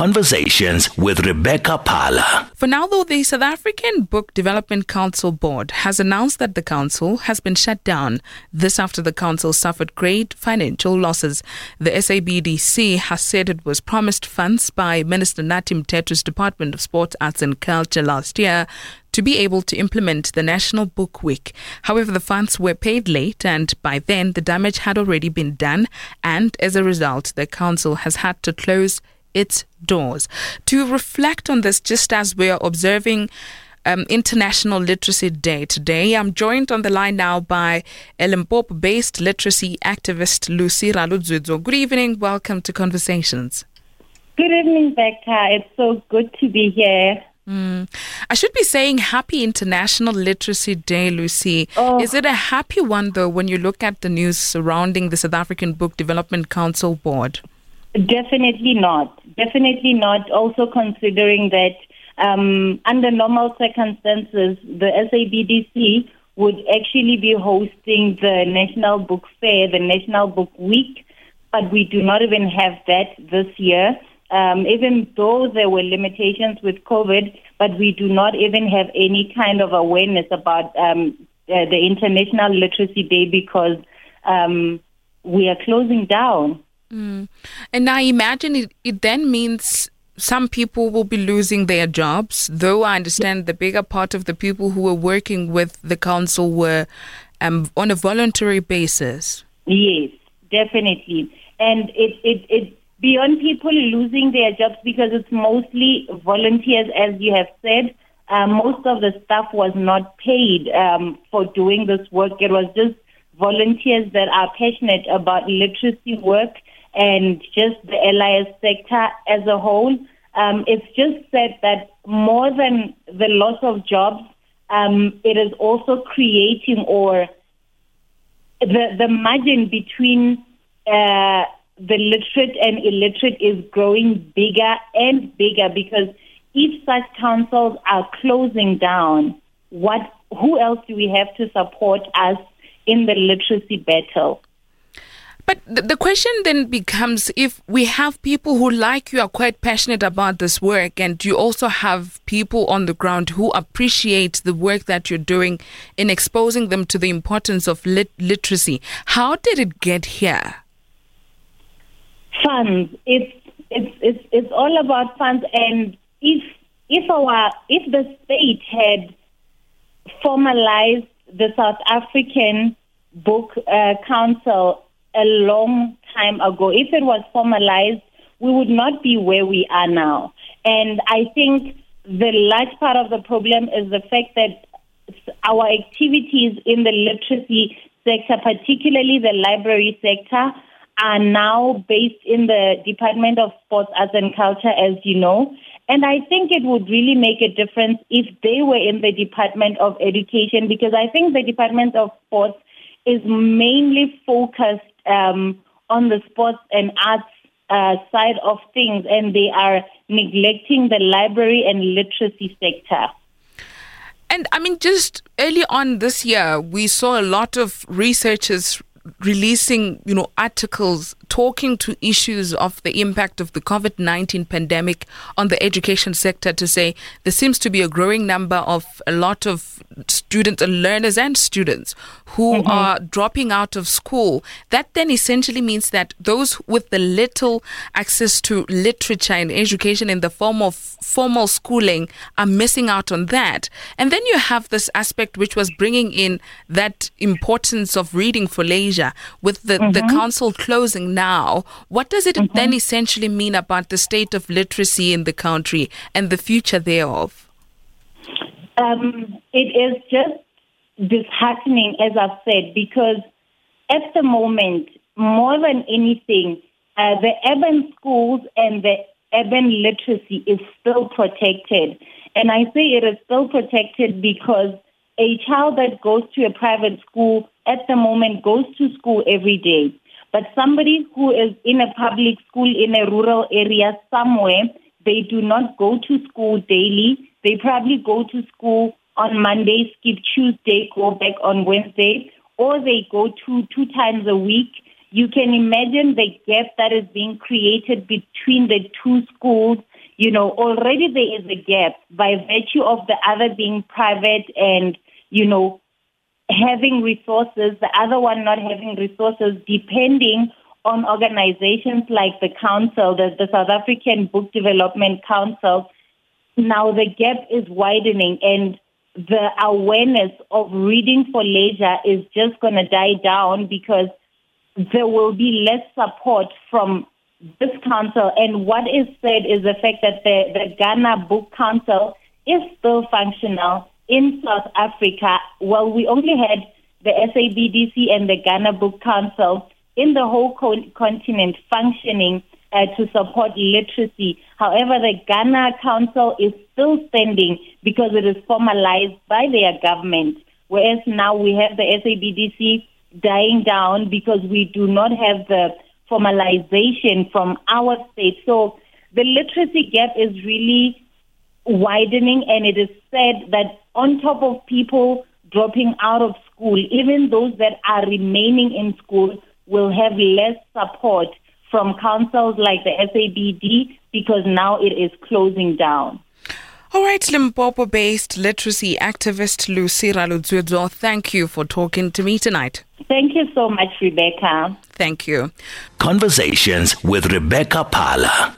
Conversations with Rebecca Pala. For now, though, the South African Book Development Council Board has announced that the council has been shut down. This after the council suffered great financial losses. The SABDC has said it was promised funds by Minister Nathi Mthethwa's Department of Sports, Arts and Culture last year to be able to implement the National Book Week. However, the funds were paid late, and by then the damage had already been done, and as a result, the council has had to close its doors. To reflect on this, just as we are observing um, International Literacy Day today. I'm joined on the line now by Limpopo based literacy activist Lucy Raludzwidzo. Good evening. Welcome to Conversations. Good evening, Becca. It's so good to be here. Mm. I should be saying Happy International Literacy Day, Lucy. Oh. Is it a happy one, though, when you look at the news surrounding the South African Book Development Council Board? Definitely not. Definitely not. Also considering that um, under normal circumstances, the SABDC would actually be hosting the National Book Fair, the National Book Week, but we do not even have that this year. Um, even though there were limitations with COVID, but we do not even have any kind of awareness about um, uh, the International Literacy Day because um, we are closing down. Mm. And I imagine it, it then means some people will be losing their jobs, though I understand the bigger part of the people who were working with the council were um, on a voluntary basis. Yes, definitely. And it, it, it beyond people losing their jobs because it's mostly volunteers, as you have said. Uh, most of the staff was not paid um, for doing this work. It was just volunteers that are passionate about literacy work and just the LIS sector as a whole. Um, it's just said that more than the loss of jobs, um, it is also creating or the the margin between uh, the literate and illiterate is growing bigger and bigger because if such councils are closing down, what who else do we have to support us in the literacy battle? But the question then becomes if we have people who, like you, are quite passionate about this work, and you also have people on the ground who appreciate the work that you're doing in exposing them to the importance of lit- literacy, how did it get here? Funds. It's, it's, it's, it's all about funds. And if, if, our, if the state had formalized the South African Book uh, Council a long time ago. If it was formalized, we would not be where we are now. And I think the large part of the problem is the fact that our activities in the literacy sector, particularly the library sector, are now based in the Department of Sports, Arts and Culture, as you know. And I think it would really make a difference if they were in the Department of Education because I think the Department of Sports is mainly focused um, on the sports and arts uh, side of things, and they are neglecting the library and literacy sector. And I mean, just early on this year, we saw a lot of researchers releasing, you know, articles talking to issues of the impact of the COVID 19 pandemic on the education sector to say there seems to be a growing number of a lot of students and learners and students who mm-hmm. are dropping out of school. That then essentially means that those with the little access to literature and education in the form of formal schooling are missing out on that. And then you have this aspect which was bringing in that importance of reading for leisure with the, mm-hmm. the council closing now, what does it mm-hmm. then essentially mean about the state of literacy in the country and the future thereof? Um, it is just disheartening, as I've said, because at the moment, more than anything, uh, the urban schools and the urban literacy is still protected. And I say it is still protected because a child that goes to a private school at the moment goes to school every day. But somebody who is in a public school in a rural area somewhere, they do not go to school daily. They probably go to school on Monday, skip Tuesday, go back on Wednesday, or they go to two times a week. You can imagine the gap that is being created between the two schools you know, already there is a gap by virtue of the other being private and, you know, having resources, the other one not having resources, depending on organizations like the council, the, the South African Book Development Council. Now the gap is widening and the awareness of reading for leisure is just going to die down because there will be less support from this council. And what is said is the fact that the, the Ghana Book Council is still functional in South Africa. Well, we only had the SABDC and the Ghana Book Council in the whole co- continent functioning uh, to support literacy. However, the Ghana Council is still standing because it is formalized by their government, whereas now we have the SABDC dying down because we do not have the formalization from our state. So the literacy gap is really widening, and it is said that on top of people dropping out of school, even those that are remaining in school will have less support from councils like the SABD because now it is closing down. All right, Limpopo based literacy activist Lucy Raludzwidzo, thank you for talking to me tonight. Thank you so much, Rebecca. Thank you. Conversations with Rebecca Pala.